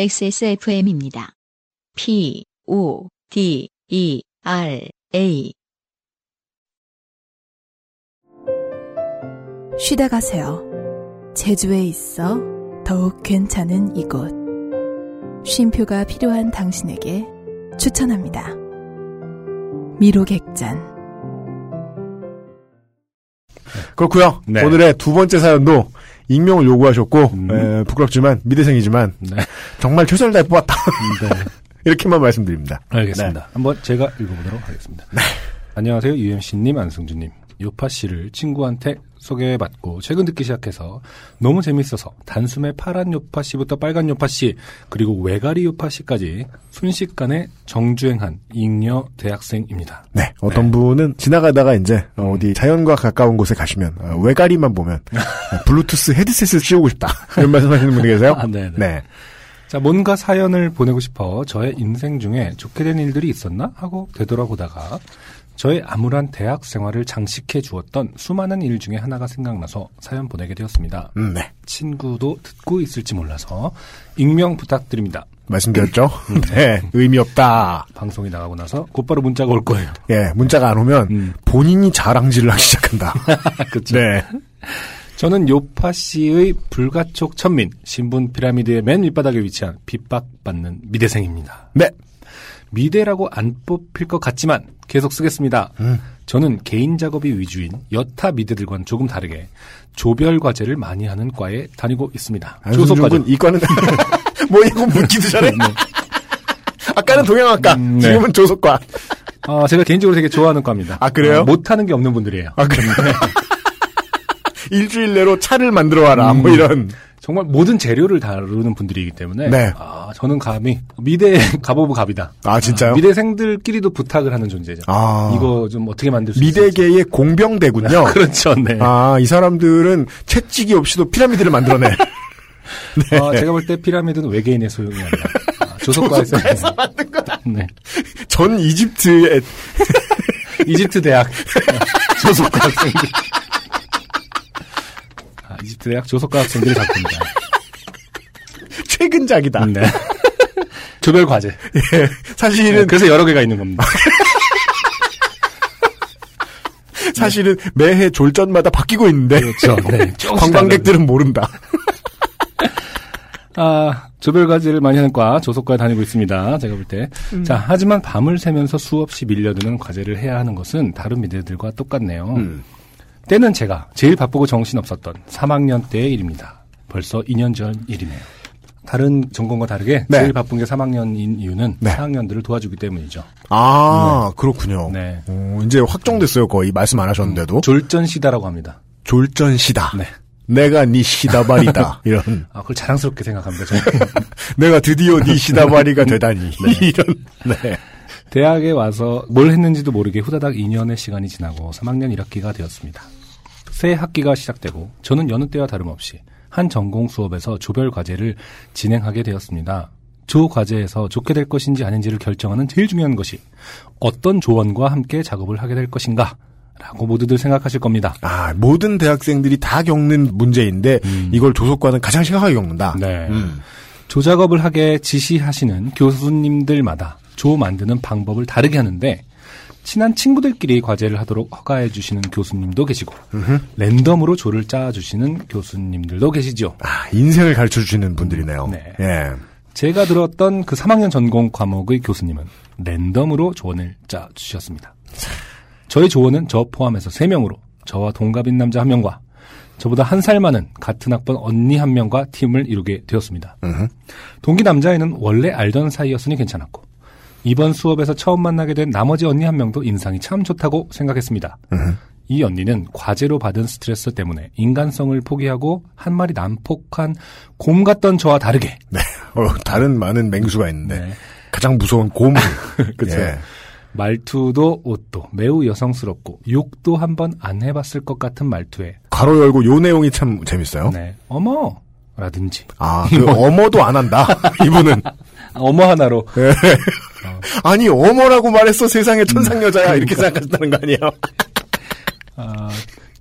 XSFM입니다. P, O, D, E, R, A. 쉬다 가세요. 제주에 있어 더욱 괜찮은 이곳. 쉼표가 필요한 당신에게 추천합니다. 미로객잔. 그렇고요 네. 오늘의 두 번째 사연도 익명을 요구하셨고 음. 에, 부끄럽지만 미대생이지만 네. 정말 최선을 다해 뽑았다. 네. 이렇게만 말씀드립니다. 알겠습니다. 한번 제가 읽어보도록 하겠습니다. 안녕하세요. UMC님, 안승준님. 요파 씨를 친구한테 소개받고 최근 듣기 시작해서 너무 재밌어서 단숨에 파란 요파 씨부터 빨간 요파 씨 그리고 외가리 요파 씨까지 순식간에 정주행한 잉여 대학생입니다. 네, 어떤 분은 지나가다가 이제 어, 어디 자연과 가까운 곳에 가시면 어, 외가리만 보면 어, 블루투스 헤드셋을 씌우고 싶다 이런 말씀하시는 분이 계세요. 아, 네네. 네, 자, 뭔가 사연을 보내고 싶어 저의 인생 중에 좋게 된 일들이 있었나 하고 되돌아보다가 저의 암울한 대학 생활을 장식해 주었던 수많은 일 중에 하나가 생각나서 사연 보내게 되었습니다. 음, 네. 친구도 듣고 있을지 몰라서 익명 부탁드립니다. 말씀드렸죠. 네, 의미 없다. 방송이 나가고 나서 곧바로 문자가 올 거예요. 예, 문자가 안 오면 음. 본인이 자랑질을 하기 시작한다. 그렇죠. 네, 저는 요파 씨의 불가촉 천민 신분 피라미드의 맨 밑바닥에 위치한 핍박받는 미대생입니다. 네, 미대라고 안 뽑힐 것 같지만 계속 쓰겠습니다. 음. 저는 개인 작업이 위주인 여타 미대들과는 조금 다르게 조별 과제를 많이 하는 과에 다니고 있습니다. 조속 과제. 안승준 군 이과는 뭐 이거 묻기도 전에 아까는 동양학과, 음, 네. 지금은 조속과. 어, 제가 개인적으로 되게 좋아하는 과입니다. 아, 그래요? 어, 못하는 게 없는 분들이에요. 아 그래요? 일주일 내로 차를 만들어 와라. 뭐 음. 이런. 정말 모든 재료를 다루는 분들이기 때문에 네. 아, 저는 감히 미대 갑오브 갑이다. 아 진짜요? 미대생들끼리도 부탁을 하는 존재죠. 아. 이거 좀 어떻게 만들 수 있을지. 미대계의 공병대군요. 그렇죠. 네. 아, 이 사람들은 채찍이 없이도 피라미드를 만들어내. 아, 제가 볼 때 피라미드는 외계인의 소용이 아니라 아, 조선과에서 만든 거다. 네. 전 이집트의 이집트 대학 조속과 학생들. 아, 이집트 대학 조속과 학생들의 작품이다. 최근작이다. 네. 조별 과제. 예, 사실은, 그래서 여러 개가 있는 겁니다. 사실은 매해 졸전마다 바뀌고 있는데. 그렇죠. 네. 관광객들은 모른다. 아, 조별 과제를 많이 하는 과, 조속과에 다니고 있습니다. 제가 볼 때. 자, 하지만 밤을 새면서 수없이 밀려드는 과제를 해야 하는 것은 다른 미대들과 똑같네요. 음. 때는 제가 제일 바쁘고 정신없었던 3학년 때의 일입니다. 벌써 2년 전 일이네요. 다른 전공과 다르게 네. 제일 바쁜 게 3학년인 이유는 네. 4학년들을 도와주기 때문이죠. 아, 그렇군요. 네. 어, 이제 확정됐어요. 거의 말씀 안 하셨는데도. 졸전 시다라고 합니다. 졸전시다. 네. 내가 네 시다발이다. 이런. 아, 그걸 자랑스럽게 생각합니다. 내가 드디어 네 시다발이가 되다니. 이런. 네. 대학에 와서 뭘 했는지도 모르게 후다닥 2년의 시간이 지나고 3학년 1학기가 되었습니다. 새 학기가 시작되고 저는 여느 때와 다름없이 한 전공 수업에서 조별 과제를 진행하게 되었습니다. 조 과제에서 좋게 될 것인지 아닌지를 결정하는 제일 중요한 것이 어떤 조언과 함께 작업을 하게 될 것인가 라고 모두들 생각하실 겁니다. 아, 모든 대학생들이 다 겪는 문제인데, 이걸 조속과는 가장 심각하게 겪는다. 네. 음. 조작업을 하게 지시하시는 교수님들마다 조 만드는 방법을 다르게 하는데 친한 친구들끼리 과제를 하도록 허가해 주시는 교수님도 계시고 랜덤으로 조를 짜 주시는 교수님들도 계시죠. 아, 인생을 가르쳐 주시는 분들이네요. 네. 예. 제가 들었던 그 3학년 전공 과목의 교수님은 랜덤으로 조언을 짜 주셨습니다. 저의 조언은 저 포함해서 3명으로 저와 동갑인 남자 1명과 저보다 한 살 많은 같은 학번 언니 한 명과 팀을 이루게 되었습니다. 음흠. 동기 남자애는 원래 알던 사이였으니 괜찮았고 이번 수업에서 처음 만나게 된 나머지 언니 한 명도 인상이 참 좋다고 생각했습니다. 음흠. 이 언니는 과제로 받은 스트레스 때문에 인간성을 포기하고 한 마리 난폭한 곰 같던 저와 다르게 네. 어, 다른 많은 맹수가 있는데, 네. 가장 무서운 곰을. 그쵸. 예. 말투도 옷도 매우 여성스럽고 욕도 한번 안 해봤을 것 같은 말투에 괄호 열고 요 내용이 참 재밌어요. 네 어머 라든지 아, 그 어머도 안 한다. 이분은. 어머 하나로 예. 아니, 어머라고 말했어. 세상에 천상 여자야. 이렇게 생각하신다는 거 아니에요? 아,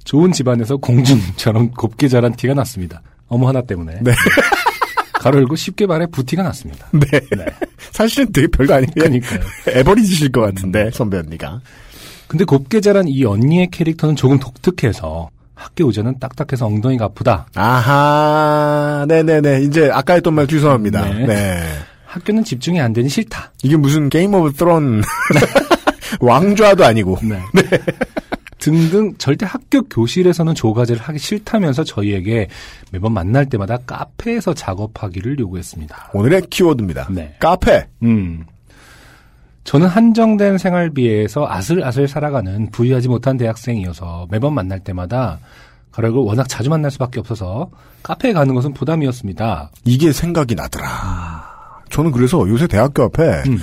좋은 집안에서 공주처럼 곱게 자란 티가 났습니다. 어머 하나 때문에. 네. 가로 열고 쉽게 말해 부티가 났습니다. 네. 사실은 되게 별거 아니에요. 그러니까요. 에버리지실 것 같은데, 선배 언니가. 근데 곱게 자란 이 언니의 캐릭터는 조금 독특해서 학교 의자는 딱딱해서 엉덩이가 아프다. 아하, 네네네. 이제 아까 했던 말 죄송합니다. 네. 네. 학교는 집중이 안 되니 싫다. 이게 무슨 Game of Throne 왕좌도 아니고. 네. 등등 절대 학교 교실에서는 조과제를 하기 싫다면서 저희에게 매번 만날 때마다 카페에서 작업하기를 요구했습니다. 오늘의 키워드입니다. 네. 카페. 음. 저는 한정된 생활비에서 아슬아슬 살아가는 부유하지 못한 대학생이어서 매번 만날 때마다 가락을 워낙 자주 만날 수밖에 없어서 카페에 가는 것은 부담이었습니다. 이게 생각이 나더라. 저는 그래서 요새 대학교 앞에 음.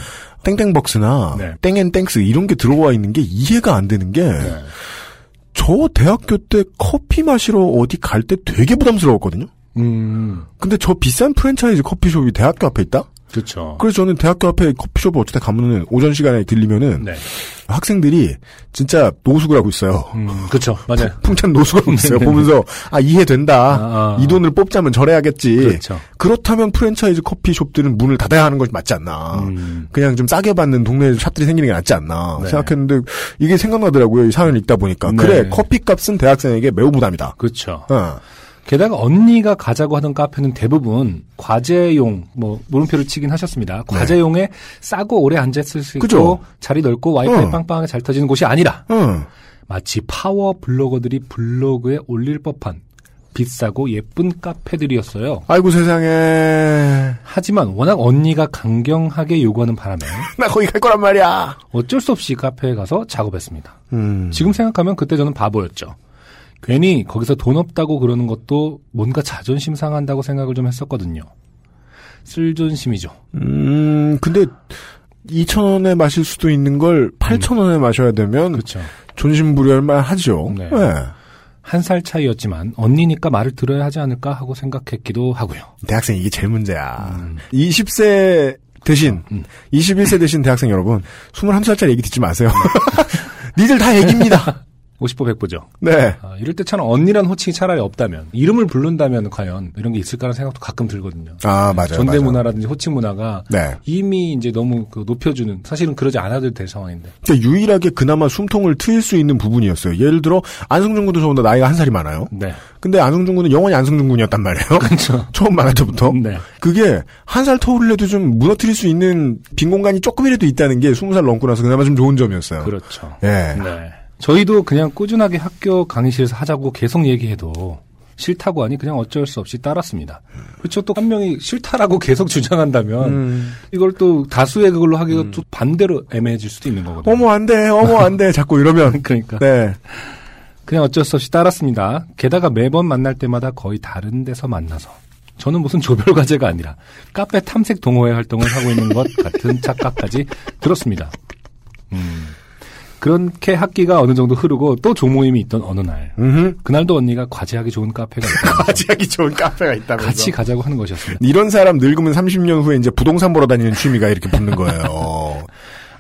땡땡벅스나 네. 땡앤땡스 이런 게 들어와 있는 게 이해가 안 되는 게저 대학교 때 커피 마시러 어디 갈 때 되게 부담스러웠거든요. 음, 근데 저 비싼 프랜차이즈 커피숍이 대학교 앞에 있다? 그렇죠. 그래서 저는 대학교 앞에 커피숍을 어쩌다 가면은 오전 시간에 들리면은 네. 학생들이 진짜 노숙을 하고 있어요. 음, 그렇죠. 맞아요. 풍찬 노숙을 하고 있어요. 네네. 보면서 아 이해된다. 아, 아. 이 돈을 뽑자면 저래야겠지. 그렇죠. 그렇다면 프랜차이즈 커피숍들은 문을 닫아야 하는 것이 맞지 않나. 음. 그냥 좀 싸게 받는 동네 샵들이 생기는 게 낫지 않나 네. 생각했는데 이게 생각나더라고요. 이 사연을 읽다 보니까. 네. 그래 커피값은 대학생에게 매우 부담이다. 그렇죠. 어. 게다가 언니가 가자고 하던 카페는 대부분 과제용 뭐 물음표를 치긴 하셨습니다. 과제용에 싸고 오래 앉았을 수 있고 네. 그죠? 자리 넓고 와이파이 어. 빵빵하게 잘 터지는 곳이 아니라 어. 마치 파워 블로거들이 블로그에 올릴 법한 비싸고 예쁜 카페들이었어요. 아이고 세상에 하지만 워낙 언니가 강경하게 요구하는 바람에 나 거기 갈 거란 말이야. 어쩔 수 없이 카페에 가서 작업했습니다. 음. 지금 생각하면 그때 저는 바보였죠. 괜히 거기서 돈 없다고 그러는 것도 뭔가 자존심 상한다고 생각을 좀 했었거든요. 쓸존심이죠. 음, 근데 2,000원에 마실 수도 있는 걸 8,000원에 마셔야 되면 그렇죠. 존심부려할 하죠. 네. 네. 한살 차이였지만 언니니까 말을 들어야 하지 않을까 하고 생각했기도 하고요. 대학생 이게 제일 문제야. 20세 대신 음. 21세 대신 대학생 여러분 21살짜리 얘기 듣지 마세요. 니들 다 애기입니다. 50보 100보죠. 네. 아, 이럴 때참 언니란 호칭이 차라리 없다면 이름을 부른다면 과연 이런 게 있을까라는 생각도 가끔 들거든요. 아, 맞아요. 전대 맞아요. 문화라든지 호칭 문화가 네. 이미 이제 너무 그 높여주는 사실은 그러지 않아도 될 상황인데. 그러니까 유일하게 그나마 숨통을 트일 수 있는 부분이었어요. 예를 들어 안승준 군도 저보다 나이가 한 살이 많아요. 네. 근데 안승준 군은 영원히 안승준 군이었단 말이에요. 그렇죠. 처음 만날 때부터. 네. 그게 한 살 터울을 해도 좀 무너뜨릴 수 있는 빈 공간이 조금이라도 있다는 게 스무 살 넘고 나서 그나마 좀 좋은 점이었어요. 그렇죠. 예. 네. 저희도 그냥 꾸준하게 학교 강의실에서 하자고 계속 얘기해도 싫다고 하니 그냥 어쩔 수 없이 따랐습니다. 그렇죠. 또 한 명이 싫다라고 계속 주장한다면 음. 이걸 또 다수의 그걸로 하기가 또 반대로 애매해질 수도 있는 거거든요. 어머 안 돼, 어머 안 돼. 자꾸 이러면. 그러니까 네. 그냥 어쩔 수 없이 따랐습니다. 게다가 매번 만날 때마다 거의 다른 데서 만나서 저는 무슨 조별 과제가 아니라 카페 탐색 동호회 활동을 하고 있는 것 같은 착각까지 들었습니다. 음. 그렇게 학기가 어느 정도 흐르고 또 종모임이 있던 어느 날 음. 그날도 언니가 과제하기 좋은 카페가 있다. 과제하기 좋은 카페가 있다면서. 같이 가자고 하는 것이었습니다. 이런 사람 늙으면 30년 후에 이제 부동산 보러 다니는 취미가 이렇게 붙는 거예요.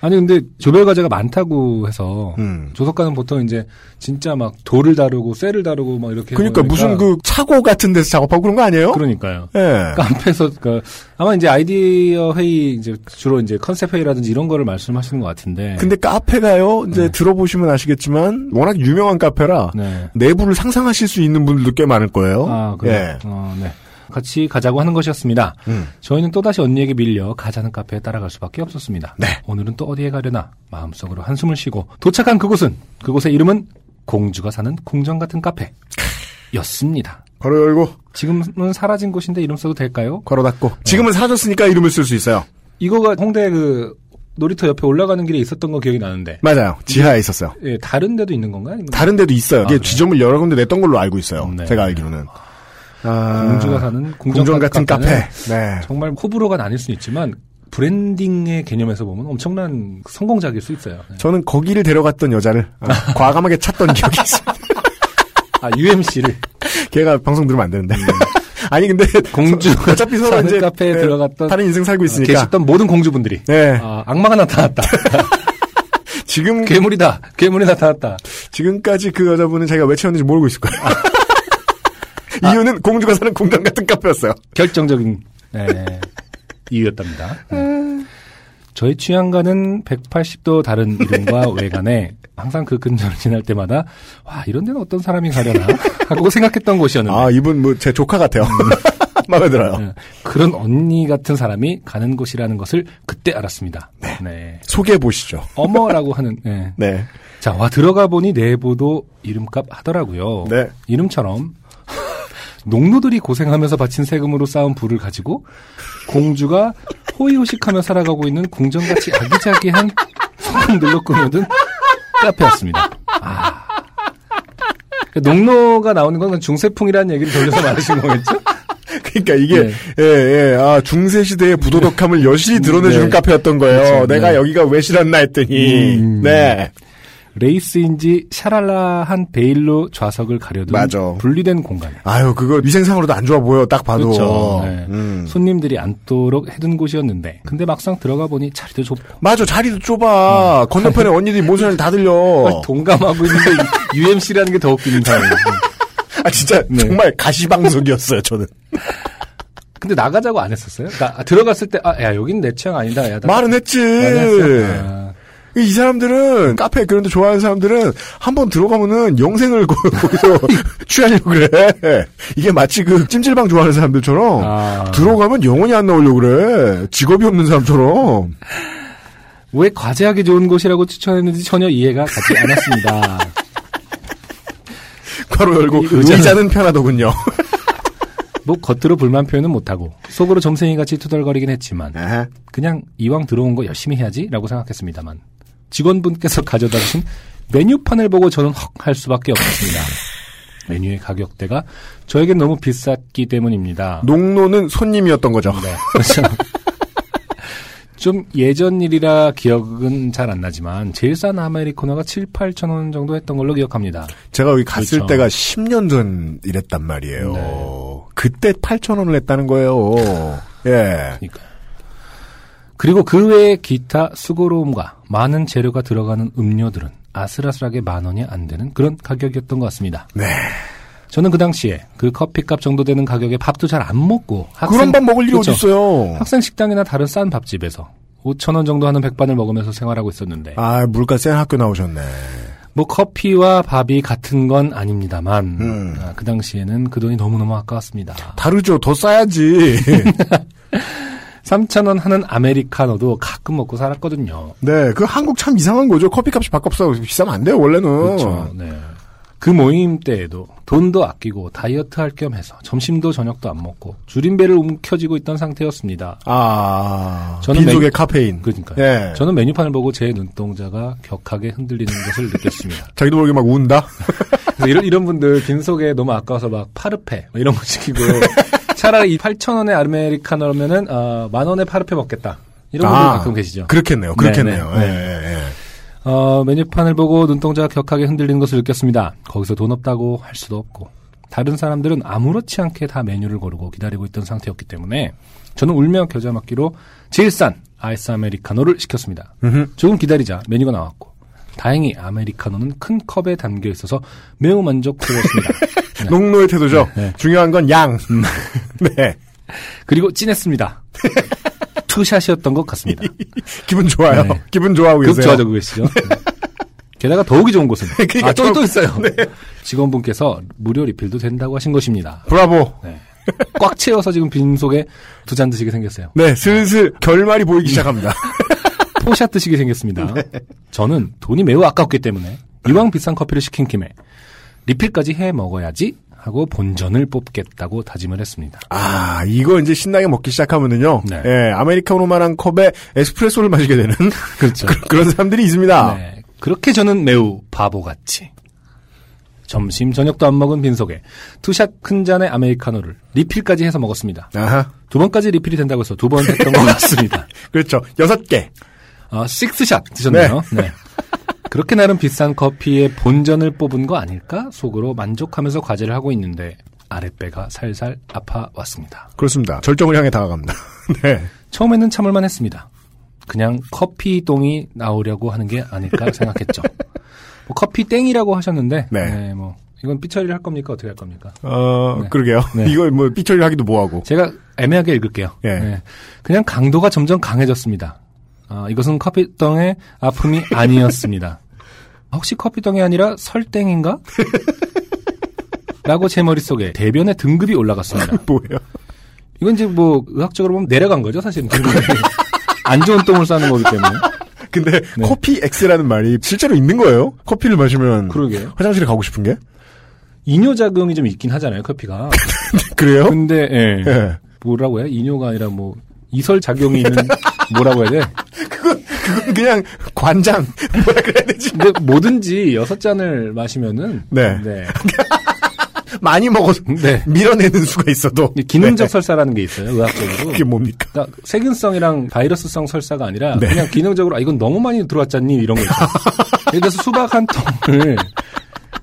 아니 근데 조별 과제가 많다고 해서 음. 조석가는 보통 이제 진짜 막 돌을 다루고 쇠를 다루고 막 이렇게 그러니까 무슨 그러니까 그 차고 같은 데서 작업하고 그런 거 아니에요? 그러니까요. 예. 카페에서 그 아마 이제 아이디어 회의 이제 주로 이제 컨셉 회의라든지 이런 거를 말씀하시는 것 같은데. 근데 카페가요, 이제 네. 들어보시면 아시겠지만, 워낙 유명한 카페라, 네. 내부를 상상하실 수 있는 분들도 꽤 많을 거예요. 아 그래. 예. 어, 네. 같이 가자고 하는 것이었습니다. 음. 저희는 또다시 언니에게 밀려 가자는 카페에 따라갈 수밖에 없었습니다. 네. 오늘은 또 어디에 가려나 마음속으로 한숨을 쉬고 도착한 그곳은 그곳의 이름은 공주가 사는 궁전 같은 카페였습니다. 괄호 열고, 지금은 사라진 곳인데 이름 써도 될까요? 괄호 닫고. 지금은 사라졌으니까 이름을 쓸 수 있어요. 이거가 홍대 그 놀이터 옆에 올라가는 길에 있었던 거 기억이 나는데. 맞아요. 지하에 있었어요. 예, 다른 데도 있는 건가요? 다른 데도 있어요. 아, 이게 그래요? 지점을 여러 군데 냈던 걸로 알고 있어요. 네. 제가 알기로는. 아, 공주가 사는 궁전, 궁전 같은 카페. 네. 정말 호불호가 나뉠 수 있지만 브랜딩의 개념에서 보면 엄청난 성공작일 수 있어요. 네. 저는 거기를 데려갔던 여자를 아, 과감하게 찾던 기억이 있어요. 아 UMC를 걔가 방송 들으면 안 되는데. 음. 아니 근데 공주 서- 어차피 서로 이제 카페에 네, 들어갔던 다른 인생 살고 있으니까. 계셨던 모든 공주분들이 네. 아, 악마가 나타났다. 지금 괴물이다. 괴물이 나타났다. 지금까지 그 여자분은 자기가 왜 채웠는지 모르고 있을 거예요. 이유는 공주가 사는 공장 같은 카페였어요. 결정적인 네, 이유였답니다. 네. 저희 취향과는 180도 다른 이름과 외관에 항상 그 근처를 지날 때마다 와 이런 데는 어떤 사람이 가려나 하고 생각했던 곳이었는데 아, 이분 뭐 제 조카 같아요. 마음에 들어요. 네, 그런 언니 같은 사람이 가는 곳이라는 것을 그때 알았습니다. 네. 소개해 보시죠. 어머라고 하는 네. 네. 자, 와 들어가 보니 내부도 이름값 하더라고요. 네. 이름처럼 농노들이 고생하면서 바친 세금으로 쌓은 부를 가지고 공주가 호의호식하며 살아가고 있는 궁전같이 아기자기한 소품들로 꾸며둔 카페였습니다. 아. 농노가 나오는 건 중세풍이라는 얘기를 돌려서 말하신 거겠죠? 그러니까 이게 네. 예, 예. 아, 중세 시대의 부도덕함을 여실히 드러내 주는 네. 카페였던 거예요. 그렇죠. 내가 네. 여기가 왜 싫었나 했더니. 음. 네. 레이스인지 샤랄라한 베일로 좌석을 가려둔 맞아. 분리된 공간. 아유, 그거 위생상으로도 안 좋아 보여. 딱 봐도. 그렇죠. 네. 음. 손님들이 앉도록 해둔 곳이었는데, 근데 막상 들어가 보니 자리도 좁고 맞아, 자리도 좁아. 건너편에 언니들이 뭔 소리를 다 들려. 아, 동감하고 있는데 UMC라는 게 더 웃기는 상황이에요. 아, 진짜 네. 정말 가시방석이었어요, 저는. 근데 나가자고 안 했었어요? 그러니까 들어갔을 때, 아, 야, 여긴 내 취향 아니다. 야, 나- 말은 했지. 많이 했어요? 아, 이 사람들은 카페 그런 데 좋아하는 사람들은 한번 들어가면은 영생을 거- 거기서 취하려고 그래. 이게 마치 그 찜질방 좋아하는 사람들처럼 아. 들어가면 영원히 안 나오려고 그래. 직업이 없는 사람처럼. 왜 과제하기 좋은 곳이라고 추천했는지 전혀 이해가 가지 않았습니다. 괄호 열고 이 의자는- 의자는 편하더군요. 뭐 겉으로 불만 표현은 못하고 속으로 점생이 같이 투덜거리긴 했지만. 그냥 이왕 들어온 거 열심히 해야지라고 생각했습니다만 직원분께서 가져다 주신 메뉴판을 보고 저는 헉 할 수밖에 없었습니다. 메뉴의 가격대가 저에겐 너무 비쌌기 때문입니다. 농노는 손님이었던 거죠. 네, 그렇죠. 좀 예전 일이라 기억은 잘 안 나지만 제일 싼 아메리카노가 7, 8천 원 정도 했던 걸로 기억합니다. 제가 여기 갔을 그렇죠. 때가 10년 전 이랬단 말이에요. 네. 그때 8천 원을 냈다는 거예요. 예. 그러니까. 그리고 그 외에 기타 수고로움과 많은 재료가 들어가는 음료들은 아슬아슬하게 만 원이 안 되는 그런 가격이었던 것 같습니다. 네. 저는 그 당시에 그 커피값 정도 되는 가격에 밥도 잘 안 먹고 그런 밥 먹을 일이 그렇죠. 어딨어요. 학생 식당이나 다른 싼 밥집에서 5천 원 정도 하는 백반을 먹으면서 생활하고 있었는데 아, 물가 센 학교 나오셨네. 뭐 커피와 밥이 같은 건 아닙니다만 음. 아, 그 당시에는 그 돈이 너무너무 아까웠습니다. 다르죠. 더 싸야지. 3천 원 하는 아메리카노도 가끔 먹고 살았거든요. 네, 그 한국 참 이상한 거죠. 커피값이 밥값보다 비싸면 안 돼요, 원래는. 그렇죠. 네. 그 모임 때에도 돈도 아끼고 다이어트 할 겸 해서 점심도 저녁도 안 먹고 줄임배를 움켜쥐고 있던 상태였습니다. 아, 저는 빈속의 메- 카페인. 그러니까요. 예. 저는 메뉴판을 보고 제 눈동자가 격하게 흔들리는 것을 느꼈습니다. 자기도 모르게 막 운다? 이런, 이런 분들 빈속에 너무 아까워서 막 파르페 뭐 이런 거 시키고 차라리 이 8,000원의 아메리카노면은 어, 만 원의 파르페 먹겠다. 이런 분들 아, 가끔 계시죠. 그렇겠네요. 그렇겠네요. 네, 네. 예, 예, 예. 어, 메뉴판을 보고 눈동자가 격하게 흔들리는 것을 느꼈습니다. 거기서 돈 없다고 할 수도 없고 다른 사람들은 아무렇지 않게 다 메뉴를 고르고 기다리고 있던 상태였기 때문에 저는 울며 겨자 먹기로 제일 싼 아이스 아메리카노를 시켰습니다. 음흠. 조금 기다리자 메뉴가 나왔고 다행히 아메리카노는 큰 컵에 담겨 있어서 매우 만족스러웠습니다. 네. 농노의 태도죠. 네, 네. 중요한 건 양. 네. 그리고 진했습니다. 투샷이었던 것 같습니다. 기분 좋아요. 네. 기분 좋아하고 급 계세요. 좋아지고 계시죠. 네. 게다가 더욱이 좋은 곳은 그러니까 아, 저- 또 있어요. 직원분께서 무료 리필도 된다고 하신 것입니다. 브라보. 네. 꽉 채워서 지금 빈속에 두 잔 드시게 생겼어요. 네, 슬슬 결말이 보이기 시작합니다. 포샷 드시게 생겼습니다. 저는 돈이 매우 아깝기 때문에 이왕 비싼 커피를 시킨 김에 리필까지 해 먹어야지 하고 본전을 뽑겠다고 다짐을 했습니다. 아, 이거 이제 신나게 먹기 시작하면은요. 네. 예, 아메리카노만 한 컵에 에스프레소를 마시게 되는 그렇죠. 그, 런 사람들이 있습니다. 네. 그렇게 저는 매우 바보같이 점심 저녁도 안 먹은 빈속에 two shot 큰 잔의 아메리카노를 리필까지 해서 먹었습니다. 아하. 두 번까지 리필이 된다고 해서 두 번 했던 것 같습니다. 그렇죠. 여섯 개. 어, 식스샷 드셨네요. 네. 그렇게 나름 비싼 커피의 본전을 뽑은 거 아닐까? 속으로 만족하면서 과제를 하고 있는데 아랫배가 살살 아파왔습니다. 그렇습니다. 절정을 향해 다가갑니다. 네. 처음에는 참을만 했습니다. 그냥 커피똥이 나오려고 하는 게 아닐까 생각했죠. 뭐 커피 땡이라고 하셨는데, 네. 네, 뭐 이건 삐처리를 할 겁니까? 어떻게 할 겁니까? 어, 네. 그러게요. 네. 이걸 뭐 삐처리 하기도 뭐하고. 제가 애매하게 읽을게요. 예. 네. 그냥 강도가 점점 강해졌습니다. 아, 이것은 커피덩의 아픔이 아니었습니다. 혹시 커피덩이 아니라 설땡인가? 라고 제 머릿속에 대변의 등급이 올라갔습니다. 뭐예요? 이건 이제 뭐 의학적으로 보면 내려간 거죠, 사실은. 안 좋은 똥을 싸는 거기 때문에. 근데 네. 커피 X라는 말이 실제로 있는 거예요? 커피를 마시면 그러게요. 화장실에 가고 싶은 게? 이뇨 작용이 좀 있긴 하잖아요, 커피가. 그래요? 근데, 예. 예. 뭐라고 해요? 이뇨가 아니라 뭐, 이설 작용이 있는, 뭐라고 해야 돼? 그건 그냥 관장 뭐라 그래야 되지? 근데 뭐든지 여섯 잔을 마시면은. 네. 네. 많이 먹어서 네. 밀어내는 수가 있어도 이 기능적 네. 설사라는 게 있어요, 의학적으로. 그게 뭡니까? 그러니까 세균성이랑 바이러스성 설사가 아니라 네. 그냥 기능적으로 아 이건 너무 많이 들어왔잖니 이런 거 있어요. 예를 들어서 수박 한 통을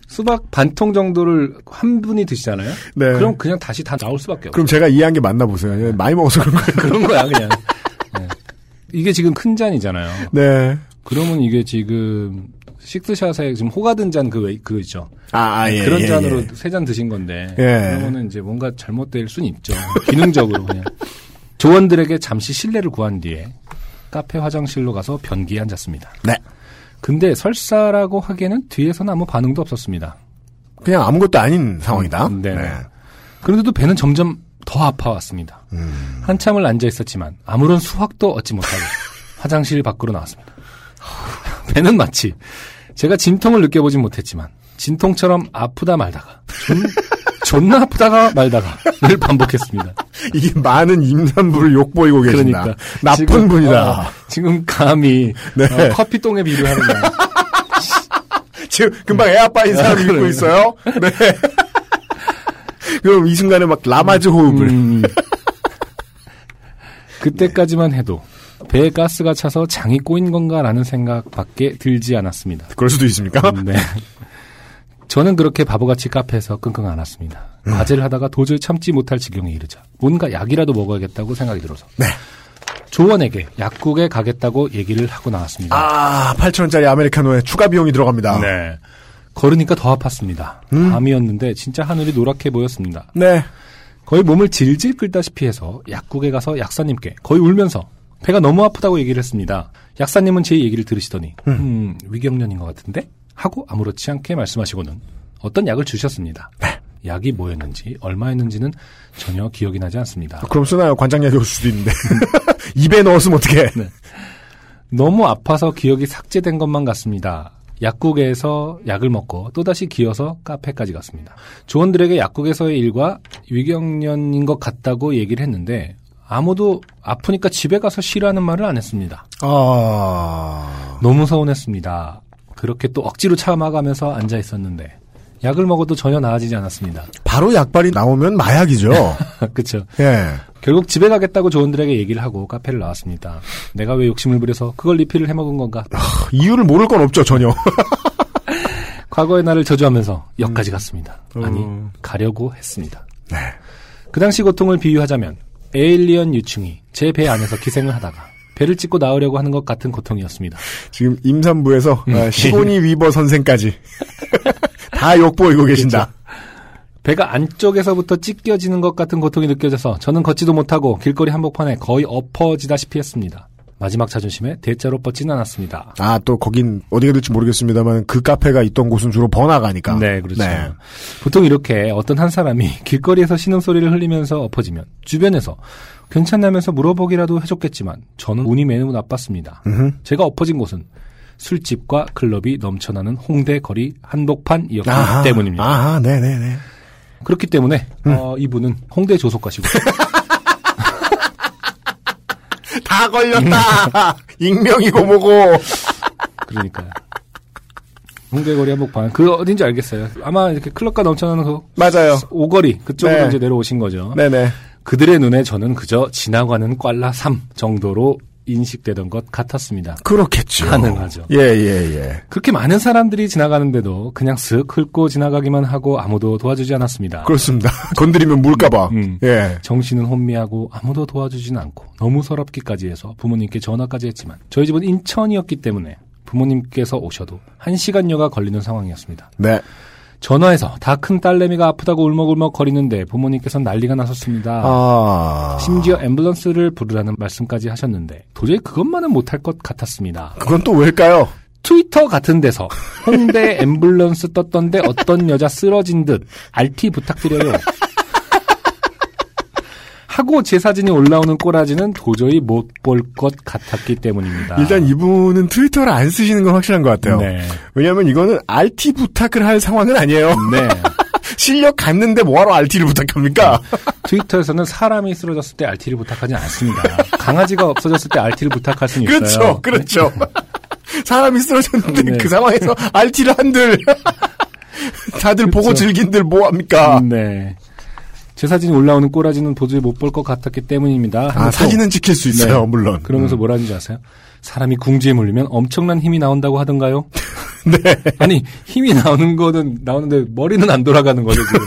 수박 반 통 정도를 한 분이 드시잖아요. 네. 그럼 그냥 다시 다 나올 수밖에 없어요. 그럼 제가 이해한 게 맞나 보세요. 많이 먹어서 그런 거예요. 그런 거야 그냥. 네. 이게 지금 큰 잔이잖아요. 네. 그러면 이게 지금 식스샷에 지금 호가든 잔 그, 그거 있죠. 아, 아, 예. 그런 예, 잔으로 예. 세잔 드신 건데. 예. 그러면은 이제 뭔가 잘못될 순 있죠. 기능적으로 그냥. 조원들에게 잠시 신뢰를 구한 뒤에 카페 화장실로 가서 변기에 앉았습니다. 네. 근데 설사라고 하기에는 뒤에서는 아무 반응도 없었습니다. 그냥 아무것도 아닌 상황이다. 음, 네. 그런데도 배는 점점 더 아파왔습니다. 음. 한참을 앉아 있었지만 아무런 수확도 얻지 못하고 화장실 밖으로 나왔습니다. 배는 마치 제가 진통을 느껴보진 못했지만 진통처럼 아프다 말다가 존, 존나 아프다가 말다가 늘 반복했습니다. 이게 많은 임산부를 욕보이고 계신다. 그러니까 나쁜 지금, 분이다. 어, 지금 감히 네. 어, 커피똥에 비유하느냐. 지금 금방 애 아빠인 사람 아, 읽고 그래요. 있어요. 네. 그럼 이 순간에 막 라마즈 호흡을. 음. 그때까지만 해도 배에 가스가 차서 장이 꼬인 건가라는 생각밖에 들지 않았습니다. 그럴 수도 있습니까? 네. 저는 그렇게 바보같이 카페에서 끙끙 앓았습니다. 음. 과제를 하다가 도저히 참지 못할 지경에 이르자 뭔가 약이라도 먹어야겠다고 생각이 들어서 네. 조원에게 약국에 가겠다고 얘기를 하고 나왔습니다. 아, 8천원짜리 아메리카노에 추가 비용이 들어갑니다. 네. 걸으니까 더 아팠습니다. 음. 밤이었는데 진짜 하늘이 노랗게 보였습니다. 네. 거의 몸을 질질 끌다시피 해서 약국에 가서 약사님께 거의 울면서 배가 너무 아프다고 얘기를 했습니다. 약사님은 제 얘기를 들으시더니 음, 위경련인 것 같은데? 하고 아무렇지 않게 말씀하시고는 어떤 약을 주셨습니다. 약이 뭐였는지 얼마였는지는 전혀 기억이 나지 않습니다. 그럼 쓰나요? 관장약이 올 수도 있는데. 입에 넣었으면 어떡해. 너무 아파서 기억이 삭제된 것만 같습니다. 약국에서 약을 먹고 또다시 기어서 카페까지 갔습니다. 조원들에게 약국에서의 일과 위경련인 것 같다고 얘기를 했는데 아무도 아프니까 집에 가서 쉬라는 말을 안 했습니다. 아. 너무 서운했습니다. 그렇게 또 억지로 참아가면서 앉아 있었는데 약을 먹어도 전혀 나아지지 않았습니다. 바로 약발이 나오면 마약이죠. 그렇죠. 예. 결국 집에 가겠다고 조원들에게 얘기를 하고 카페를 나왔습니다. 내가 왜 욕심을 부려서 그걸 리필을 해먹은 건가? 이유를 모를 건 없죠, 전혀. 과거의 나를 저주하면서 역까지 갔습니다. 아니, 음. 가려고 했습니다. 네. 그 당시 고통을 비유하자면 에일리언 유충이 제 배 안에서 기생을 하다가 배를 찍고 나오려고 하는 것 같은 고통이었습니다. 지금 임산부에서 음. 아, 시보니 위버 선생까지 다 욕보이고 계신다. 배가 안쪽에서부터 찢겨지는 것 같은 고통이 느껴져서 저는 걷지도 못하고 길거리 한복판에 거의 엎어지다시피 했습니다. 마지막 자존심에 대자로 뻗지는 않았습니다. 아, 또 거긴 어디가 될지 모르겠습니다만 그 카페가 있던 곳은 주로 번화가니까. 네, 그렇죠. 보통 이렇게 어떤 한 사람이 길거리에서 신음소리를 흘리면서 엎어지면 주변에서 괜찮냐면서 물어보기라도 해줬겠지만 저는 운이 매우 나빴습니다. 음흠. 제가 엎어진 곳은 술집과 클럽이 넘쳐나는 홍대 거리 한복판이었기 아하, 때문입니다. 아하, 네네네. 그렇기 때문에 어, 이분은 홍대 조속가시고 다 걸렸다! 익명이고 뭐고. 그러니까요. 홍대 거리 한복판 그 어딘지 알겠어요. 아마 이렇게 클럽가 넘쳐나는 그 맞아요. 오거리 그쪽으로 네. 이제 내려오신 거죠. 네네. 그들의 눈에 저는 그저 지나가는 꽐라 3 정도로 인식되던 것 같았습니다. 그렇겠죠. 가능하죠. 예, 예, 예. 그렇게 많은 사람들이 지나가는데도 그냥 슥 훑고 지나가기만 하고 아무도 도와주지 않았습니다. 그렇습니다. 건드리면 물까봐. 음. 예. 정신은 혼미하고 아무도 도와주진 않고 너무 서럽기까지 해서 부모님께 전화까지 했지만 저희 집은 인천이었기 때문에 부모님께서 오셔도 한 시간여가 걸리는 상황이었습니다. 네. 전화해서 다 큰 딸내미가 아프다고 울먹울먹 거리는데 부모님께서는 난리가 나섰습니다. 아. 심지어 앰뷸런스를 부르라는 말씀까지 하셨는데 도저히 그것만은 못할 것 같았습니다. 그건 또 왜일까요? 트위터 같은 데서 홍대 앰뷸런스 떴던데 어떤 여자 쓰러진 듯 RT 부탁드려요. 하고 제 사진이 올라오는 꼬라지는 도저히 못 볼 것 같았기 때문입니다. 일단 이분은 트위터를 안 쓰시는 건 확실한 것 같아요. 네. 왜냐하면 이거는 RT 부탁을 할 상황은 아니에요. 네. 실력 갔는데 뭐하러 RT를 부탁합니까? 트위터에서는 사람이 쓰러졌을 때 RT를 부탁하지 않습니다. 강아지가 없어졌을 때 RT를 부탁할 수는 그렇죠, 있어요. 그렇죠. 사람이 쓰러졌는데 네. 그 상황에서 RT를 한들 다들 보고 그렇죠. 즐긴들 뭐합니까? 네. 제 사진이 올라오는 꼬라지는 도저히 못볼 것 같았기 때문입니다. 아, 사진은 찍힐 수 있어요, 네. 물론. 그러면서 음. 뭐라는지 아세요? 사람이 궁지에 몰리면 엄청난 힘이 나온다고 하던가요? 네. 아니 힘이 나오는 거는 나오는데 머리는 안 돌아가는 거죠 지금.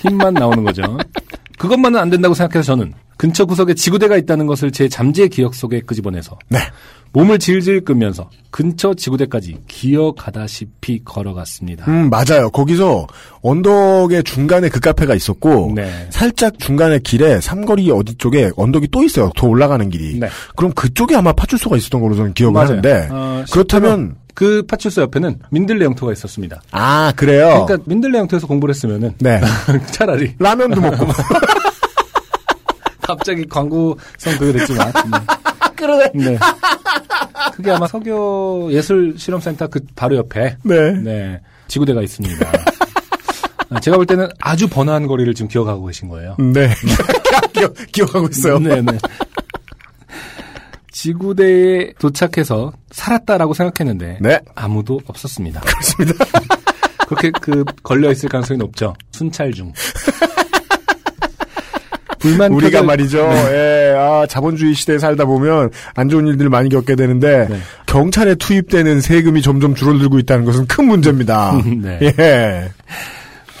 힘만 나오는 거죠. 그것만은 안 된다고 생각해서 저는 근처 구석에 지구대가 있다는 것을 제 잠재 기억 속에 끄집어내서 네. 몸을 질질 끄면서 근처 지구대까기 기어가다시피 걸어갔습니다. 음, 맞아요. 거기서 언덕의 중간에 그 카페가 있었고, 네. 살짝 중간에 길에 삼거리 어디 쪽에 언덕이 또 있어요. 더 올라가는 길이. 네. 그럼 그쪽에 아마 파출소가 있었던 걸로 저는 기억을 맞아요. 하는데, 어, 그렇다면, 그 파출소 옆에는 민들레 영토가 있었습니다. 아, 그래요? 그러니까 민들레 영토에서 공부를 했으면은 네. 차라리 라면도 먹고. 갑자기 광고성 그게 됐지만. 네. 그러네. 네. 그게 아마 서교 예술 실험센터 그 바로 옆에 네. 네 지구대가 있습니다. 아, 제가 볼 때는 아주 번화한 거리를 지금 기억하고 계신 거예요. 네. 기억, 기억 하고 있어요. 네, 네. 지구대에 도착해서 살았다라고 생각했는데 네. 아무도 없었습니다. 그렇습니다. 그렇게 그 걸려 있을 가능성이 높죠. 순찰 중. 불만 우리가 켜져- 말이죠. 네. 예, 아, 자본주의 시대에 살다 보면 안 좋은 일들을 많이 겪게 되는데 네. 경찰에 투입되는 세금이 점점 줄어들고 있다는 것은 큰 문제입니다. 네. 예.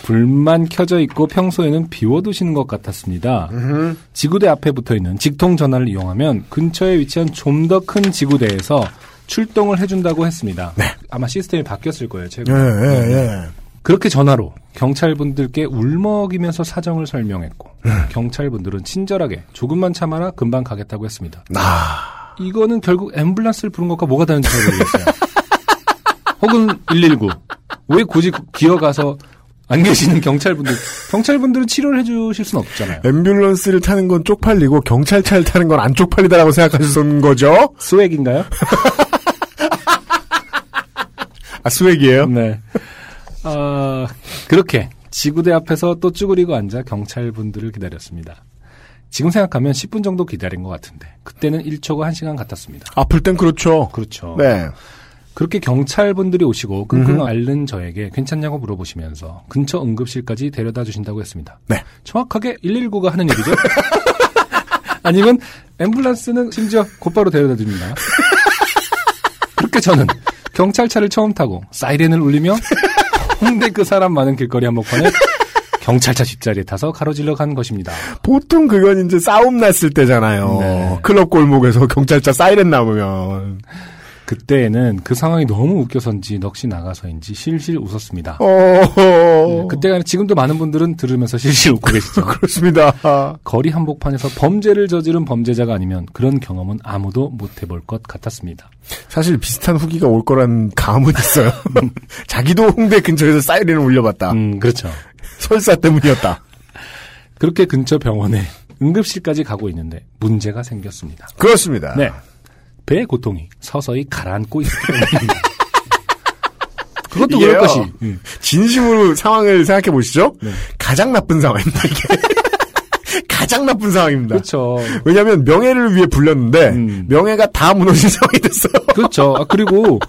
불만 켜져 있고 평소에는 비워두시는 것 같았습니다. 지구대 앞에 붙어 있는 직통 전화를 이용하면 근처에 위치한 좀 더 큰 지구대에서 출동을 해준다고 했습니다. 아마 시스템이 바뀌었을 거예요. 예, 최근. 예, 예. 그렇게 전화로 경찰분들께 울먹이면서 사정을 설명했고 경찰분들은 친절하게 조금만 참아라 금방 가겠다고 했습니다. 아, 이거는 결국 앰뷸런스를 부른 것과 뭐가 다른지 잘 모르겠어요. 혹은 119. 왜 굳이 기어가서 안 계시는 경찰분들, 경찰분들은 치료를 해주실 수는 없잖아요. 앰뷸런스를 타는 건 쪽팔리고 경찰차를 타는 건 안 쪽팔리다라고 생각하셨던 거죠? 스웩인가요? 아, 스웩이에요? 네. 어, 그렇게 지구대 앞에서 또 쭈그리고 앉아 경찰분들을 기다렸습니다. 지금 생각하면 10분 정도 기다린 것 같은데 그때는 1초가 1시간 같았습니다. 아플 땐 그렇죠. 그렇죠. 네. 그렇게 경찰분들이 오시고 끙끙 앓는 저에게 괜찮냐고 물어보시면서 근처 응급실까지 데려다 주신다고 했습니다. 네. 정확하게 119가 하는 일이죠? 아니면 앰뷸런스는 심지어 곧바로 데려다 줍니다. 그렇게 저는 경찰차를 처음 타고 사이렌을 울리며 홍대 그 사람 많은 길거리 한복판에 경찰차 뒷자리에 타서 가로질러 간 것입니다. 보통 그건 이제 싸움 났을 때잖아요. 네. 클럽 골목에서 경찰차 사이렌 나오면. 그때에는 그 상황이 너무 웃겨서인지 넋이 나가서인지 실실 웃었습니다. 어, 네, 그때가 지금도 많은 분들은 들으면서 실실 웃고 계시죠. 그렇습니다. 거리 한복판에서 범죄를 저지른 범죄자가 아니면 그런 경험은 아무도 못 해볼 것 같았습니다. 사실 비슷한 후기가 올 거란 감은 있어요. 자기도 홍대 근처에서 사이렌을 울려봤다. 음, 그렇죠. 설사 때문이었다. 그렇게 근처 병원에 응급실까지 가고 있는데 문제가 생겼습니다. 그렇습니다. 네. 배의 고통이 서서히 가라앉고 때문입니다. 그것도. 그럴 것이. 음. 진심으로 상황을 생각해 보시죠. 네. 가장 나쁜 상황입니다. 이게 가장 나쁜 상황입니다. 그렇죠. 왜냐하면 명예를 위해 불렸는데 음. 명예가 다 무너진 상황이 됐어요. 그렇죠. 아, 그리고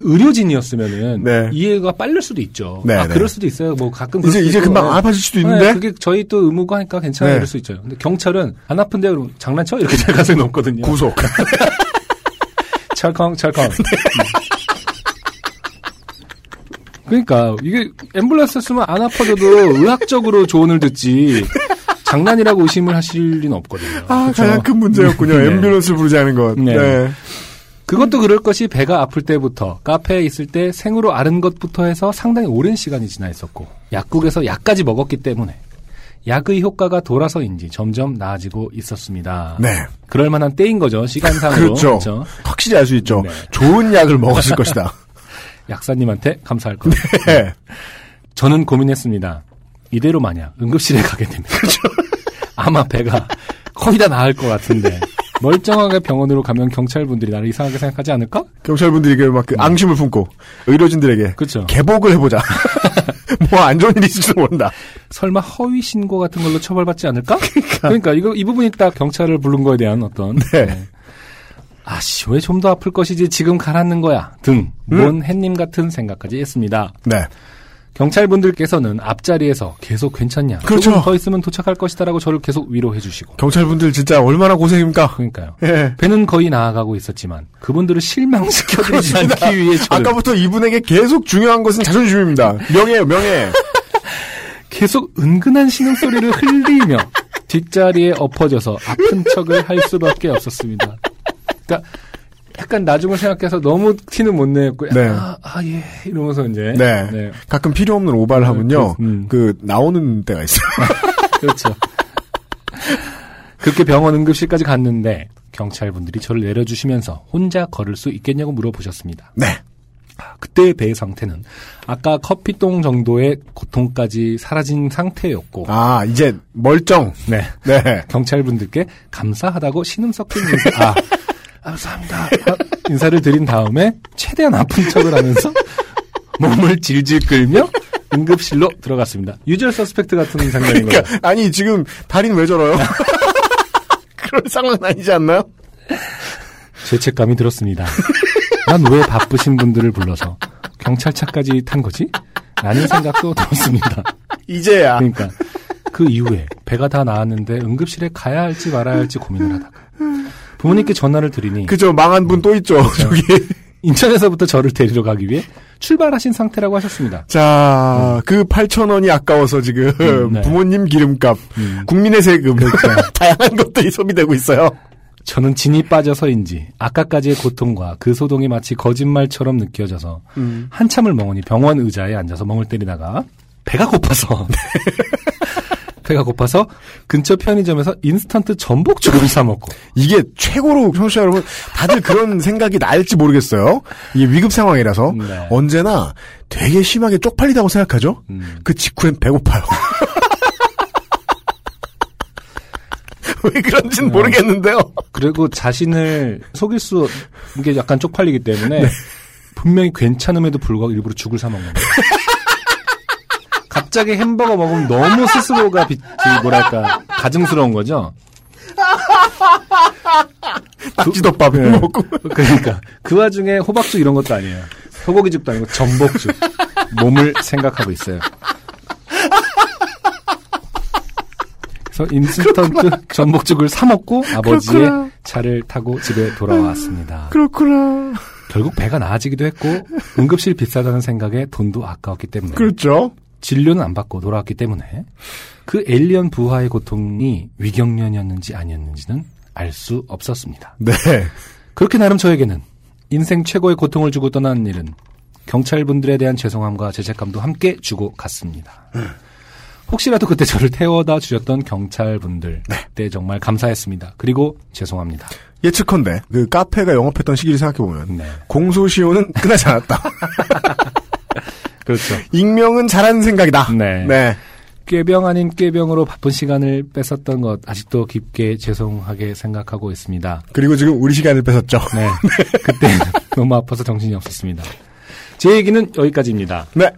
의료진이었으면은 네. 이해가 빠를 수도 있죠. 네, 아, 네. 그럴 수도 있어요. 뭐 가끔 이제 이제. 금방 네. 안 아파질 수도 네, 있는데 그게 저희 또 의무고 하니까 괜찮아 네. 이럴 수 있죠. 근데 경찰은 안 아픈데 그럼 장난쳐 이렇게 될 가능성이 높거든요. 구속. 찰컹 찰컹. 그러니까 이게 앰뷸런스 쓰면 안 아파져도 의학적으로 조언을 듣지 장난이라고 의심을 하실 리는 없거든요. 아 그쵸? 가장 큰 문제였군요. 네. 앰뷸런스 부르지 않은 것. 네. 네. 그것도 그럴 것이 배가 아플 때부터 카페에 있을 때 생으로 앓은 것부터 해서 상당히 오랜 시간이 지나 있었고 약국에서 약까지 먹었기 때문에 약의 효과가 돌아서인지 점점 나아지고 있었습니다. 네. 그럴 만한 때인 거죠. 시간상으로. 그렇죠. 확실히 알 수 있죠. 네. 좋은 약을 먹었을 것이다. 약사님한테 감사할 겁니다. 네. 저는 고민했습니다. 이대로 만약 응급실에 가게 되면 아마 배가 거의 다 나을 것 같은데 멀쩡하게 병원으로 가면 경찰분들이 나를 이상하게 생각하지 않을까? 경찰분들이 그막그 앙심을 품고 의료진들에게 그렇죠. 개복을 해보자. 뭐 안 좋은 일이 있을지도 모른다. 설마 허위 신고 같은 걸로 처벌받지 않을까? 그러니까, 이거 이 부분이 딱 경찰을 부른 거에 대한 어떤 네. 아씨 왜 좀 더 아플 것이지 지금 가라는 거야 등뭔 햇님 같은 생각까지 했습니다. 네. 경찰분들께서는 앞자리에서 계속 괜찮냐? 그렇죠. 더 있으면 도착할 것이다라고 저를 계속 위로해 주시고. 경찰분들 진짜 얼마나 고생입니까? 그러니까요. 예. 배는 거의 나아가고 있었지만 그분들을 실망시켜드리지 않기 위해 저는 아까부터 이분에게 계속 중요한 것은 자존심입니다. 명예예요, 명예. 계속 은근한 신음소리를 흘리며 뒷자리에 엎어져서 아픈 척을 할 수밖에 없었습니다. 그러니까 약간 나중을 생각해서 너무 티는 못 내고 네. 아, 아, 예 이러면서 이제 네. 가끔 필요 없는 오바를 하면요. 그, 음. 그 나오는 때가 있어요. 그렇죠. 그렇게 병원 응급실까지 갔는데 경찰분들이 저를 내려주시면서 혼자 걸을 수 있겠냐고 물어보셨습니다. 네. 아, 그때의 배의 상태는 아까 커피똥 정도의 고통까지 사라진 상태였고 아, 이제 멀쩡. 네. 네. 경찰분들께 감사하다고 신음 섞인 인사 아, 아, 감사합니다 아, 인사를 드린 다음에 최대한 아픈 척을 하면서 몸을 질질 끌며 응급실로 들어갔습니다. 유저 서스펙트 같은 장면인 거예요. 그러니까 아니 지금 다리는 왜 저러요? 그런 상황은 아니지 않나요? 죄책감이 들었습니다. 난 왜 바쁘신 분들을 불러서 경찰차까지 탄 거지? 라는 생각도 들었습니다. 이제야. 그러니까 그 이후에 배가 다 나았는데 응급실에 가야 할지 말아야 할지 고민을 하다가 부모님께 전화를 드리니 그죠 망한 분 또 있죠. 저기. 인천에서부터 저를 데리러 가기 위해 출발하신 상태라고 하셨습니다. 자, 그 8천 원이 아까워서 지금 음, 네. 부모님 기름값, 음. 국민의 세금, 다양한 것들이 소비되고 있어요. 저는 진이 빠져서인지 아까까지의 고통과 그 소동이 마치 거짓말처럼 느껴져서 한참을 멍하니 병원 의자에 앉아서 멍을 때리다가 배가 고파서 배가 고파서 근처 편의점에서 인스턴트 전복죽을 사 먹고 이게 최고로 청취자 여러분 다들 그런 생각이 날지 모르겠어요. 이게 위급 상황이라서 네. 언제나 되게 심하게 쪽팔리다고 생각하죠. 음. 그 직후엔 배고파요. 왜 그런지는 어. 모르겠는데요. 그리고 자신을 속일 수 이게 약간 쪽팔리기 때문에 네. 분명히 괜찮음에도 불구하고 일부러 죽을 사 먹는 거예요. 갑자기 햄버거 먹으면 너무 스스로가 비, 비- 뭐랄까 가증스러운 거죠. 낙지덮밥을 네. 먹고 그러니까 그 와중에 호박죽 이런 것도 아니에요. 소고기죽도 아니고 전복죽. 몸을 생각하고 있어요. 그래서 인스턴트 전복죽을 사 먹고 아버지의 그렇구나. 차를 타고 집에 돌아왔습니다. 그렇구나. 결국 배가 나아지기도 했고 응급실 비싸다는 생각에 돈도 아까웠기 때문에 그렇죠. 진료는 안 받고 돌아왔기 때문에 그 에일리언 부하의 고통이 위경련이었는지 아니었는지는 알 수 없었습니다. 네. 그렇게 나름 저에게는 인생 최고의 고통을 주고 떠나는 일은 경찰분들에 대한 죄송함과 죄책감도 함께 주고 갔습니다. 혹시라도 그때 저를 태워다 주셨던 경찰분들 그때 정말 감사했습니다. 그리고 죄송합니다. 예측컨대 그 카페가 영업했던 시기를 생각해 보면 네. 공소시효는 끝나지 않았다. 그렇죠. 익명은 잘하는 생각이다. 네. 네. 꾀병 아닌 꾀병으로 바쁜 시간을 뺏었던 것 아직도 깊게 죄송하게 생각하고 있습니다. 그리고 지금 우리 시간을 뺏었죠. 네. 그때 너무 아파서 정신이 없었습니다. 제 얘기는 여기까지입니다. 네.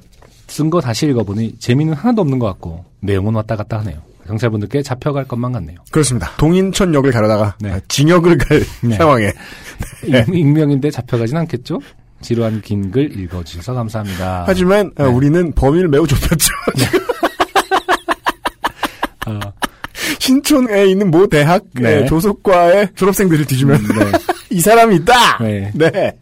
쓴 거 다시 읽어보니 재미는 하나도 없는 것 같고 내용은 왔다 갔다 하네요. 경찰분들께 잡혀갈 것만 같네요. 그렇습니다. 동인천역을 가려다가 네. 아, 징역을 갈 네. 상황에 네. 익- 익명인데 잡혀가진 않겠죠? 지루한 긴 글 읽어주셔서 감사합니다. 하지만 아, 네. 우리는 범위를 매우 좁혔죠. 어, 신촌에 있는 모 대학 네. 의 조속과의 졸업생들을 뒤지면 네. 이 사람이 있다. 네. 네.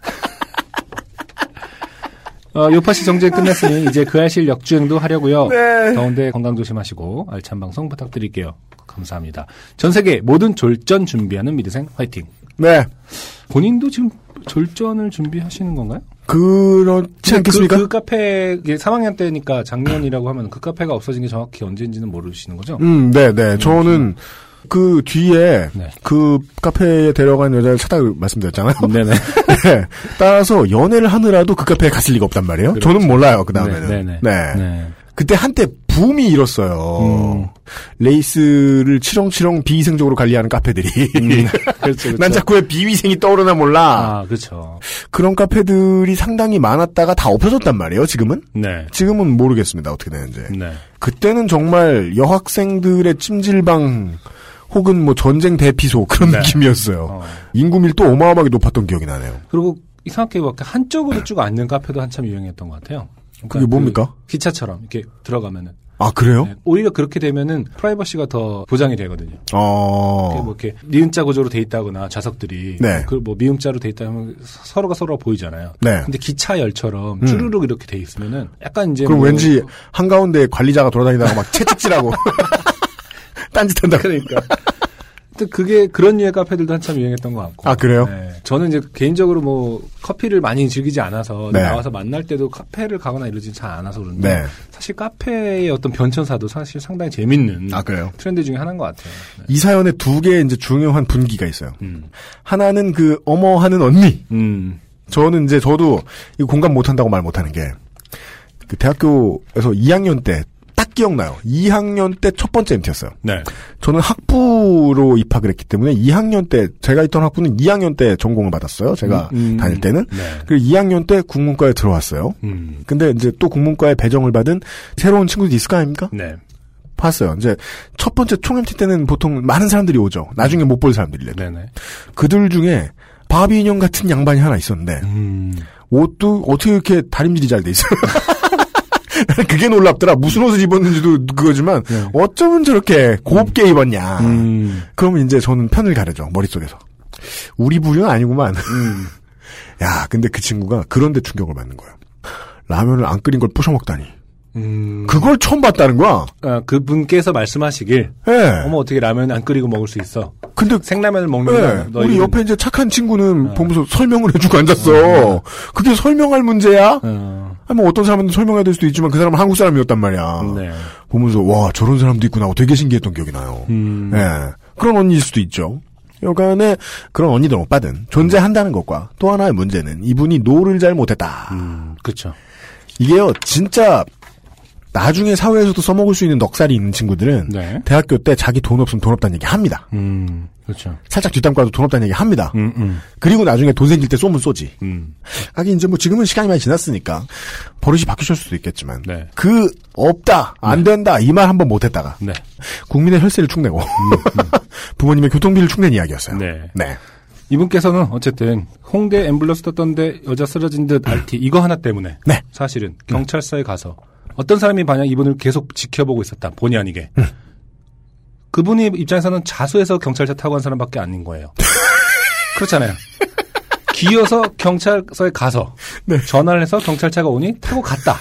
어, 요파시 정주행 끝났으니 이제 그 알실 역주행도 하려고요. 네. 더운데 건강 조심하시고 알찬 방송 부탁드릴게요. 감사합니다. 전 세계 모든 졸전 준비하는 미드생 화이팅. 네. 본인도 지금 졸전을 준비하시는 건가요? 그렇지 않겠습니까? 그, 그 카페 이게 3학년 때니까 작년이라고 하면 그 카페가 없어진 게 정확히 언제인지는 모르시는 거죠? 음, 네, 네. 저는 그 뒤에 네. 그 카페에 데려간 여자를 찾아 말씀드렸잖아요. 네네. 네. 따라서 연애를 하느라도 그 카페에 갔을 리가 없단 말이에요. 그렇죠. 저는 몰라요. 그 다음에는. 네, 네, 네. 네. 그때 한때 붐이 일었어요. 음. 레이스를 치렁치렁 비위생적으로 관리하는 카페들이. 그렇죠, 난 자꾸 왜 비위생이 떠오르나 몰라. 아, 그렇죠. 그런 카페들이 상당히 많았다가 다 없어졌단 말이에요, 지금은? 네. 지금은 모르겠습니다, 어떻게 되는지. 네. 그때는 정말 여학생들의 찜질방 혹은 뭐 전쟁 대피소 그런 네. 느낌이었어요. 어. 인구 밀도 어마어마하게 높았던 기억이 나네요. 그리고 이상하게 막 한쪽으로 쭉 앉는 카페도 한참 유행했던 것 같아요. 그러니까 그게 뭡니까? 그 기차처럼 이렇게 들어가면은 아, 그래요? 네, 오히려 그렇게 되면은 프라이버시가 더 보장이 되거든요. 어. 뭐 이렇게 니은자 구조로 돼 있다거나 좌석들이 네. 그뭐 미음자로 돼 있다면 서로가 서로가 보이잖아요. 네. 근데 기차 열처럼 음. 쭈르륵 이렇게 돼 있으면은 약간 이제 그럼 뭐- 왠지 한 가운데 관리자가 돌아다니다가 막 채찍질하고 딴짓한다. 그러니까. 근데 그게 그런 류의 카페들도 한참 유행했던 것 같고. 아, 그래요? 네. 저는 이제 개인적으로 뭐 커피를 많이 즐기지 않아서 네. 나와서 만날 때도 카페를 가거나 이러지 잘 않아서 그런데 네. 사실 카페의 어떤 변천사도 사실 상당히 재밌는 아, 그래요? 트렌드 중에 하나인 것 같아요. 네. 이 사연에 두 개의 이제 중요한 분기가 있어요. 음. 하나는 그 어머 하는 언니. 음. 저는 이제 저도 이거 공감 못 한다고 말 못 하는 게 그 대학교에서 2학년 때딱 기억나요. 2학년 때 첫 번째 MT였어요. 네. 저는 학부로 입학을 했기 때문에 2학년 때 제가 있던 학부는 2학년 때 전공을 받았어요. 제가 음, 음. 다닐 때는 네. 그리고 2학년 때 국문과에 들어왔어요. 음. 근데 이제 또 국문과에 배정을 받은 새로운 친구들이 있을 거 아닙니까? 네. 봤어요. 이제 첫 번째 총 MT 때는 보통 많은 사람들이 오죠. 나중에 못 볼 사람들이래도. 네네. 그들 중에 바비 인형 같은 양반이 하나 있었는데 음. 옷도 어떻게 이렇게 다림질이 잘 돼 있어요. 나는 그게 놀랍더라. 무슨 옷을 입었는지도 그거지만 네. 어쩌면 저렇게 곱게 입었냐. 음. 그러면 이제 저는 편을 가르죠. 머릿속에서. 우리 부류는 아니구만. 음. 야, 근데 그 친구가 그런데 충격을 받는 거예요. 라면을 안 끓인 걸 부셔 먹다니. 음. 그걸 처음 봤다는 거야. 아, 그분께서 말씀하시길 예. 어머 어떻게 라면 안 끓이고 먹을 수 있어? 근데 생라면을 먹는 네, 거야. 너 우리 이건- 옆에 이제 착한 친구는 어. 보면서 설명을 해주고 앉았어. 그게 설명할 문제야? 어. 뭐 어떤 사람은 설명해야 될 수도 있지만 그 사람은 한국 사람이었단 말이야. 네. 보면서 와 저런 사람도 있구나 하고 되게 신기했던 기억이 나요. 음. 예. 그런 언니일 수도 있죠. 여간에 그런 언니들 오빠든 존재한다는 것과 또 하나의 문제는 이분이 노를 잘 못했다. 음. 그렇죠. 이게요 진짜 나중에 사회에서도 써먹을 수 있는 넉살이 있는 친구들은 네. 대학교 때 자기 돈 없으면 돈 없다는 얘기 합니다. 음. 그렇죠. 살짝 뒷담 까도 돈 없다는 얘기 합니다. 음. 음. 그리고 나중에 돈 생길 때 쏘면 쏘지. 음. 하긴 이제 뭐 지금은 시간이 많이 지났으니까 버릇이 바뀌실 수도 있겠지만 네. 그 없다 안 된다 이 말 한번 못했다가 네. 국민의 혈세를 축내고 부모님의 교통비를 축낸 이야기였어요. 네. 네. 이분께서는 어쨌든 홍대 앰뷸런스 떴던데 여자 쓰러진 듯 RT 이거 하나 때문에 네. 사실은 경찰서에 가서 어떤 사람이 만약 이분을 계속 지켜보고 있었다 본의 아니게 그분이 입장에서는 자수해서 경찰차 타고 간 사람밖에 아닌 거예요. 그렇잖아요. 기어서 경찰서에 가서 네. 전화를 해서 경찰차가 오니 타고 갔다.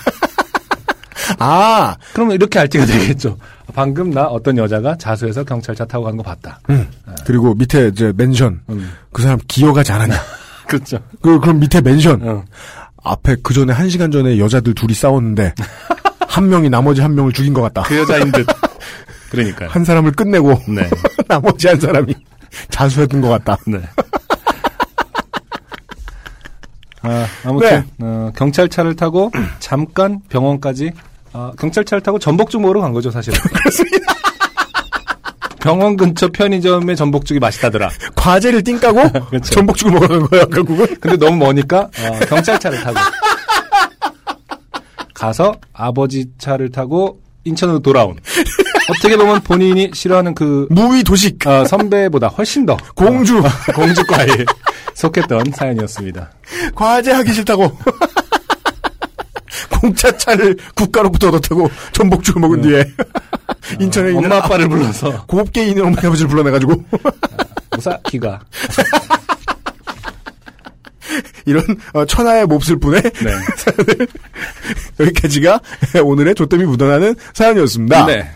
아, 그러면 이렇게 RT가 되겠죠. 방금 나 어떤 여자가 자수해서 경찰차 타고 가는 거 봤다. 음. 그리고 밑에 이제 mention 음. 그 사람 기어가지 않았냐. 그렇죠. 그 그럼 밑에 mention 어. 앞에 그 전에 한 시간 전에 여자들 둘이 싸웠는데 한 명이 나머지 한 명을 죽인 것 같다. 그 여자인 듯. 그러니까요. 한 사람을 끝내고 네. 나머지 한 사람이 자수했던 것 같다. 네. 아, 아무튼 네. 어, 경찰차를 타고 잠깐 병원까지 아, 경찰차를 타고 전복죽 먹으러 간 거죠 사실은. 그렇습니다. 병원 근처 편의점에 전복죽이 맛있다더라. 과제를 띵 까고 그렇죠. 전복죽을 먹어간 거야 결국은. 근데 너무 머니까 어, 경찰차를 타고 가서 아버지 차를 타고 인천으로 돌아온. 어떻게 보면 본인이 싫어하는 그 무위 도식 어, 선배보다 훨씬 더 공주 어, 공주과에 속했던 사연이었습니다. 과제 하기 싫다고. 공차차를 국가로부터 얻었다고 전복죽을 먹은 뒤에 인천에 있는 네. 엄마 아빠를 불러서 곱게 있는 어머니 아버지를 불러내가지고 무사키가 이런 어, 천하의 몹쓸 분의 네. 여기까지가 오늘의 조땜이 묻어나는 사연이었습니다. 네.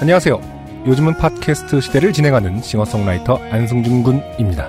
안녕하세요. 요즘은 팟캐스트 시대를 진행하는 싱어송라이터 안승준 군입니다.